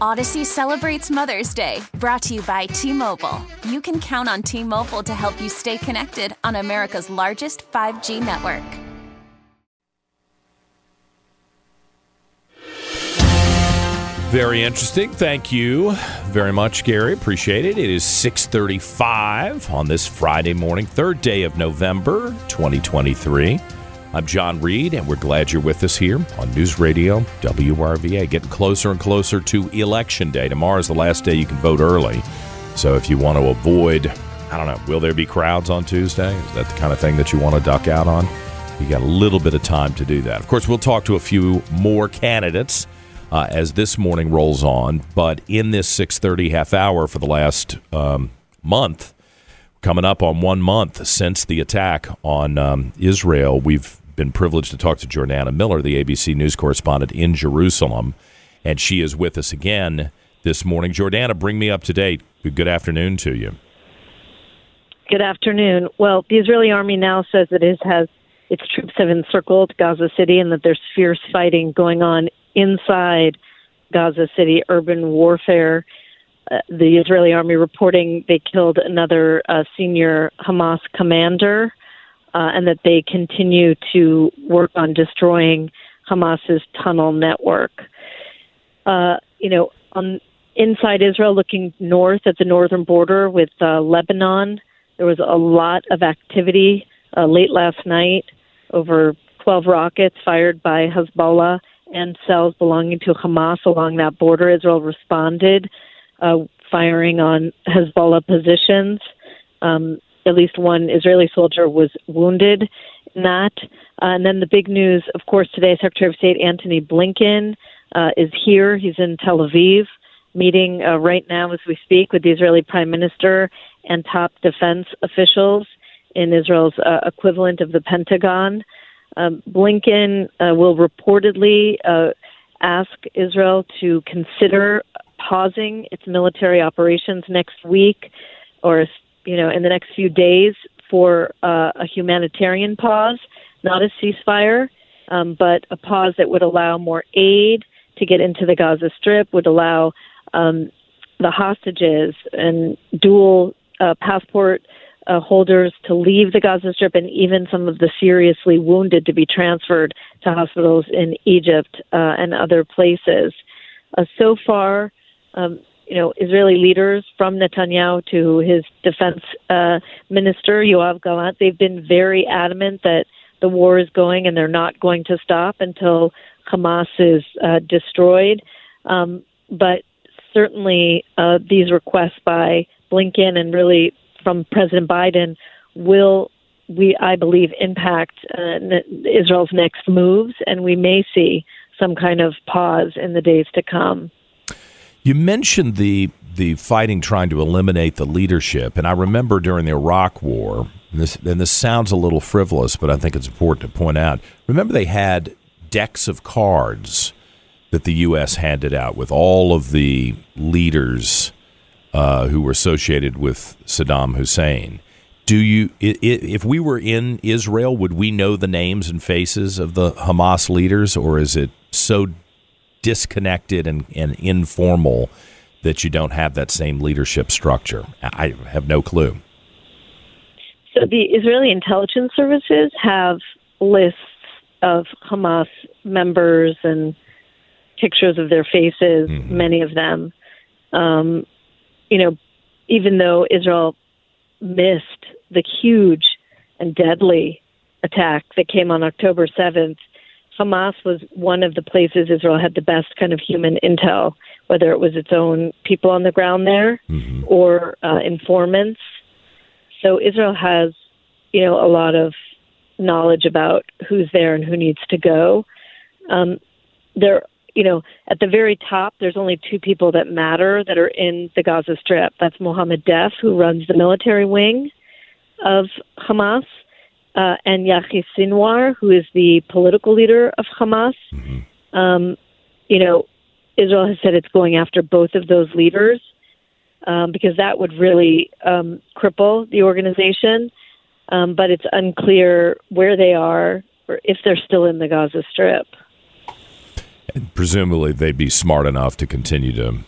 Audacy celebrates Mother's Day, brought to you by T Mobile. You can count on T Mobile to help you stay connected on America's largest 5G network. Very interesting. Thank you very much, Gary. Appreciate it. It is 635 on this Friday morning, third day of November, 2023. I'm John Reed, and we're glad you're with us here on News Radio WRVA. Getting closer and closer to Election Day. Tomorrow is the last day you can vote early. So if you want to avoid, I don't know, will there be crowds on Tuesday? Is that the kind of thing that you want to duck out on? You got a little bit of time to do that. Of course, we'll talk to a few more candidates uh, as this morning rolls on. But in this 6:30 half hour for the last um, month, coming up on one month since the attack on um, Israel, we've been privileged to talk to Jordana Miller, the ABC News correspondent in Jerusalem, and she is with us again this morning. Jordana, bring me up to date. Good afternoon to you. Good afternoon. Well, the Israeli army now says that it has its troops have encircled Gaza City and that there's fierce fighting going on inside Gaza City, urban warfare. Uh, the Israeli army reporting they killed another uh, senior Hamas commander, uh, and that they continue to work on destroying Hamas's tunnel network. Uh, you know, on inside Israel, looking north at the northern border with uh, Lebanon, there was a lot of activity uh, late last night. Over 12 rockets fired by Hezbollah and cells belonging to Hamas along that border. Israel responded, uh, firing on Hezbollah positions. Um, at least one Israeli soldier was wounded in that. Uh, and then the big news, of course, today, Secretary of State Antony Blinken uh, is here. He's in Tel Aviv, meeting uh, right now as we speak with the Israeli Prime Minister and top defense officials in Israel's uh, equivalent of the Pentagon. Um, Blinken uh, will reportedly uh, ask Israel to consider pausing its military operations next week, or you know, in the next few days for uh, a humanitarian pause, not a ceasefire, um, but a pause that would allow more aid to get into the Gaza Strip, would allow um, the hostages and dual uh, passport uh, holders to leave the Gaza Strip and even some of the seriously wounded to be transferred to hospitals in Egypt uh, and other places. Uh, so far, um, you know, Israeli leaders from Netanyahu to his defense uh, minister Yoav Gallant, they've been very adamant that the war is going and they're not going to stop until Hamas is uh, destroyed. Um, but certainly, uh, these requests by Blinken and really from President Biden will we I believe impact uh, Israel's next moves, and we may see some kind of pause in the days to come. You mentioned the the fighting trying to eliminate the leadership, and I remember during the Iraq War. And this, and this sounds a little frivolous, but I think it's important to point out. Remember, they had decks of cards that the U.S. handed out with all of the leaders uh, who were associated with Saddam Hussein. Do you, if we were in Israel, would we know the names and faces of the Hamas leaders, or is it so disconnected and, and informal that you don't have that same leadership structure? I have no clue. So the Israeli intelligence services have lists of Hamas members and pictures of their faces, mm-hmm. many of them. Um, you know, even though Israel missed the huge and deadly attack that came on October 7th, Hamas was one of the places Israel had the best kind of human intel, whether it was its own people on the ground there mm-hmm. or uh, informants. So Israel has, you know, a lot of knowledge about who's there and who needs to go. Um, there you know, at the very top, there's only two people that matter that are in the Gaza Strip. That's Mohammed Deif, who runs the military wing of Hamas, uh, and Yahya Sinwar, who is the political leader of Hamas. Mm-hmm. Um, you know, Israel has said it's going after both of those leaders um, because that would really um, cripple the organization. Um, but it's unclear where they are or if they're still in the Gaza Strip. And presumably, they'd be smart enough to continue to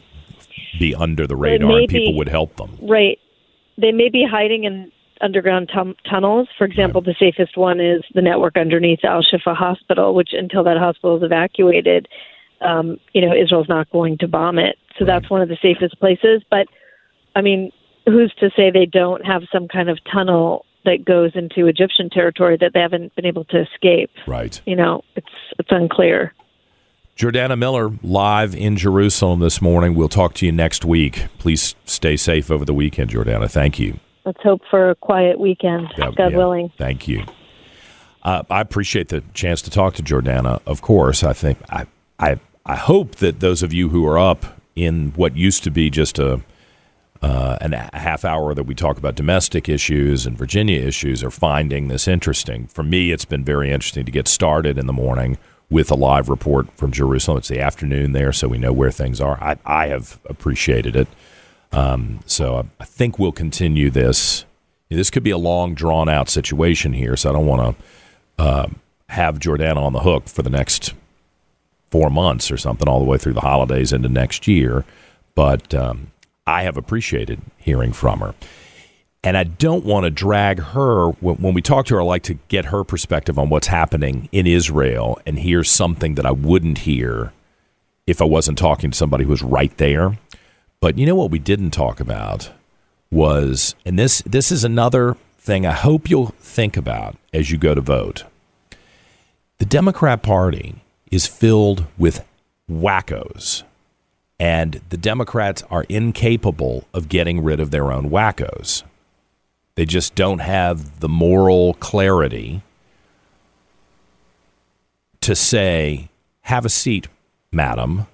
be under the radar, and people would help them. Right. They may be hiding in underground tunnels. For example, the safest one is the network underneath Al Shifa Hospital, which until that hospital is evacuated, um, you know, Israel's not going to bomb it. So right. that's one of the safest places. But I mean, who's to say they don't have some kind of tunnel that goes into Egyptian territory that they haven't been able to escape? Right. You know, it's it's unclear. Jordana Miller, live in Jerusalem this morning. We'll talk to you next week. Please stay safe over the weekend, Jordana. Thank you. Let's hope for a quiet weekend, God yeah, willing. Thank you. Uh, I appreciate the chance to talk to Jordana. Of course, I think I, I, I hope that those of you who are up in what used to be just a uh, an, a half hour that we talk about domestic issues and Virginia issues are finding this interesting. For me, it's been very interesting to get started in the morning with a live report from Jerusalem. It's the afternoon there, so we know where things are. I, I have appreciated it. Um, so I, think we'll continue this. This could be a long, drawn out situation here, so I don't want to uh, have Jordana on the hook for the next four months or something, all the way through the holidays into next year. But um, I have appreciated hearing from her. And I don't want to drag her when we talk to her. I like to get her perspective on what's happening in Israel and hear something that I wouldn't hear if I wasn't talking to somebody who was right there. But you know what we didn't talk about was, and this this is another thing I hope you'll think about as you go to vote. The Democrat Party is filled with wackos and the Democrats are incapable of getting rid of their own wackos. They just don't have the moral clarity to say, "Have a seat, madam.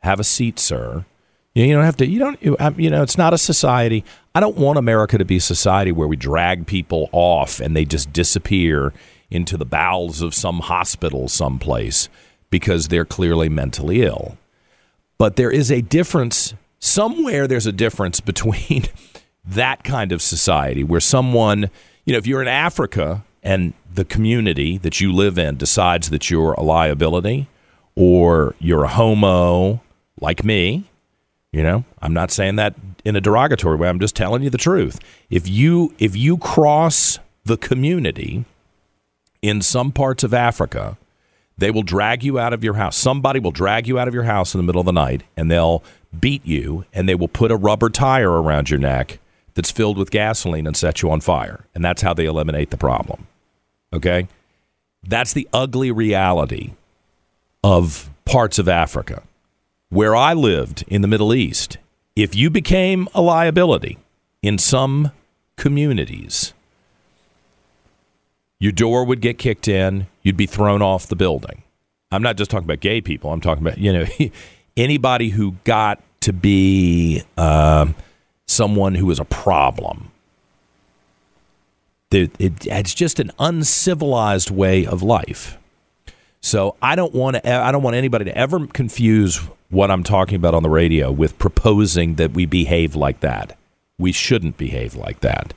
Have a seat, sir." You don't have to. You don't. Um, you know, it's not a society. I don't want America to be a society where we drag people off and they just disappear into the bowels of some hospital someplace because they're clearly mentally ill. But there is a difference somewhere. There's a difference between that kind of society where someone, you know, if you're in Africa and the community that you live in decides that you're a liability or you're a homo like me, you know, I'm not saying that in a derogatory way. I'm just telling you the truth. If you if you cross the community in some parts of Africa they will drag you out of your house. Somebody will drag you out of your house in the middle of the night and they'll beat you and they will put a rubber tire around your neck that's filled with gasoline and set you on fire. And that's how they eliminate the problem. Okay? That's the ugly reality of parts of Africa. Where I lived in the Middle East, if you became a liability in some communities, your door would get kicked in, you'd be thrown off the building. I'm not just talking about gay people. I'm talking about you know anybody who got to be uh, someone who was a problem. It, it, it's just an uncivilized way of life. So I don't want to. I don't want anybody to ever confuse what I'm talking about on the radio with proposing that we behave like that. We shouldn't behave like that.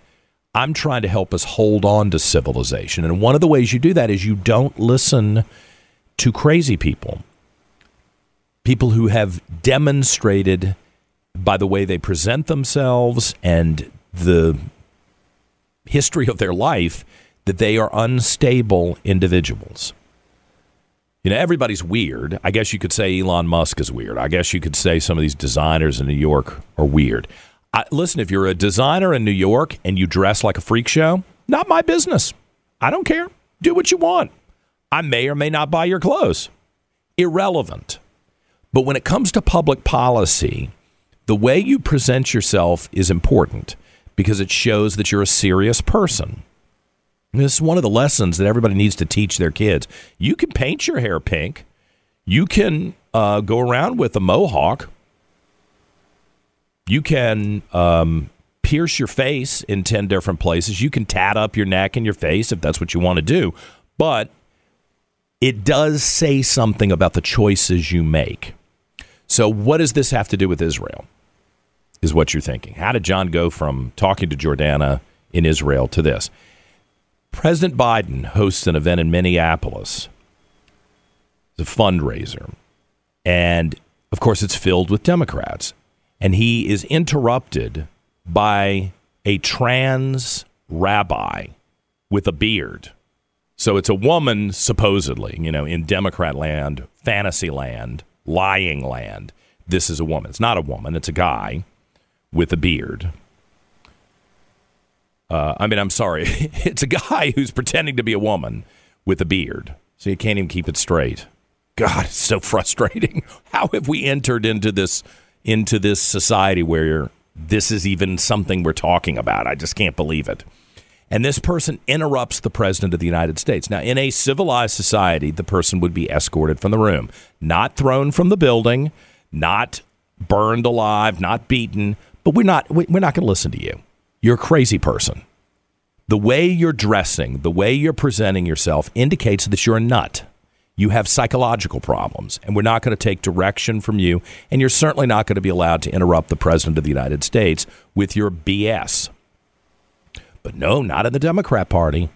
I'm trying to help us hold on to civilization. And one of the ways you do that is you don't listen to crazy people, people who have demonstrated by the way they present themselves and the history of their life that they are unstable individuals. You know, everybody's weird. I guess you could say Elon Musk is weird. I guess you could say some of these designers in New York are weird. I, listen, if you're a designer in New York and you dress like a freak show, not my business. I don't care. Do what you want. I may or may not buy your clothes. Irrelevant. But when it comes to public policy, the way you present yourself is important because it shows that you're a serious person. This is one of the lessons that everybody needs to teach their kids. You can paint your hair pink. You can uh, go around with a mohawk. You can um, pierce your face in 10 different places. You can tat up your neck and your face if that's what you want to do. But it does say something about the choices you make. So, what does this have to do with Israel? Is what you're thinking. How did John go from talking to Jordana in Israel to this? President Biden hosts an event in Minneapolis. It's a fundraiser. And of course, it's filled with Democrats. And he is interrupted by a trans rabbi with a beard. So it's a woman, supposedly, you know, in Democrat land, fantasy land, lying land. This is a woman. It's not a woman, it's a guy with a beard. Uh, I mean, I'm sorry. it's a guy who's pretending to be a woman with a beard. So you can't even keep it straight. God, it's so frustrating. How have we entered into this into this society where this is even something we're talking about? I just can't believe it. And this person interrupts the president of the United States. Now, in a civilized society, the person would be escorted from the room, not thrown from the building, not burned alive, not beaten. But we're not. We're not going to listen to you. You're a crazy person. The way you're dressing, the way you're presenting yourself indicates that you're a nut. You have psychological problems, and we're not going to take direction from you. And you're certainly not going to be allowed to interrupt the President of the United States with your BS. But no, not in the Democrat Party.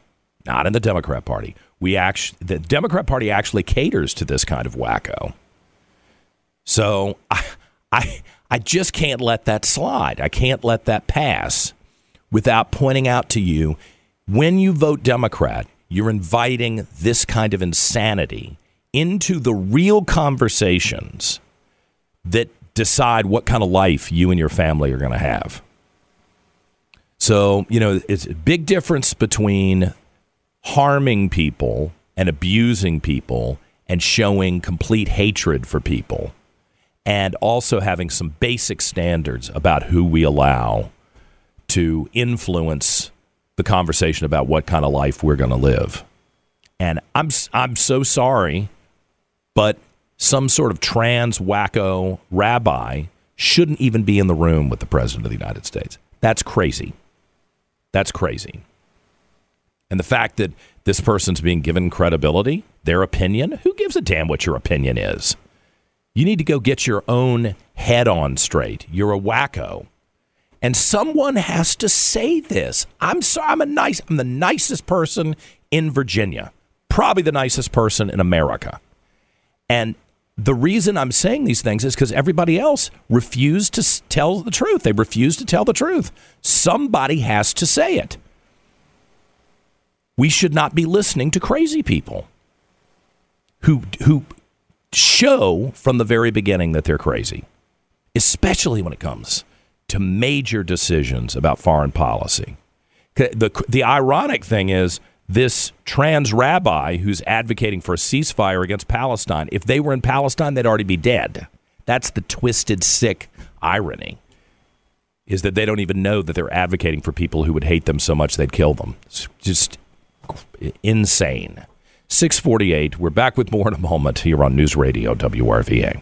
Not in the Democrat Party. We actually, the Democrat Party actually caters to this kind of wacko. So I, I, I just can't let that slide. I can't let that pass without pointing out to you when you vote Democrat, you're inviting this kind of insanity into the real conversations that decide what kind of life you and your family are going to have. So, you know, it's a big difference between harming people and abusing people and showing complete hatred for people and also having some basic standards about who we allow to influence the conversation about what kind of life we're going to live. And I'm I'm so sorry, but some sort of trans wacko rabbi shouldn't even be in the room with the president of the United States. That's crazy. That's crazy. And the fact that this person's being given credibility, their opinion, who gives a damn what your opinion is? You need to go get your own head on straight. You're a wacko. And someone has to say this. I'm so, I'm a nice I'm the nicest person in Virginia. Probably the nicest person in America. And the reason I'm saying these things is because everybody else refused to tell the truth. They refuse to tell the truth. Somebody has to say it. We should not be listening to crazy people who who show from the very beginning that they're crazy, especially when it comes to major decisions about foreign policy. The, the ironic thing is this trans rabbi who's advocating for a ceasefire against Palestine, if they were in Palestine, they'd already be dead. That's the twisted, sick irony. Is that they don't even know that they're advocating for people who would hate them so much they'd kill them. It's just insane. 648. We're back with more in a moment here on News Radio WRVA.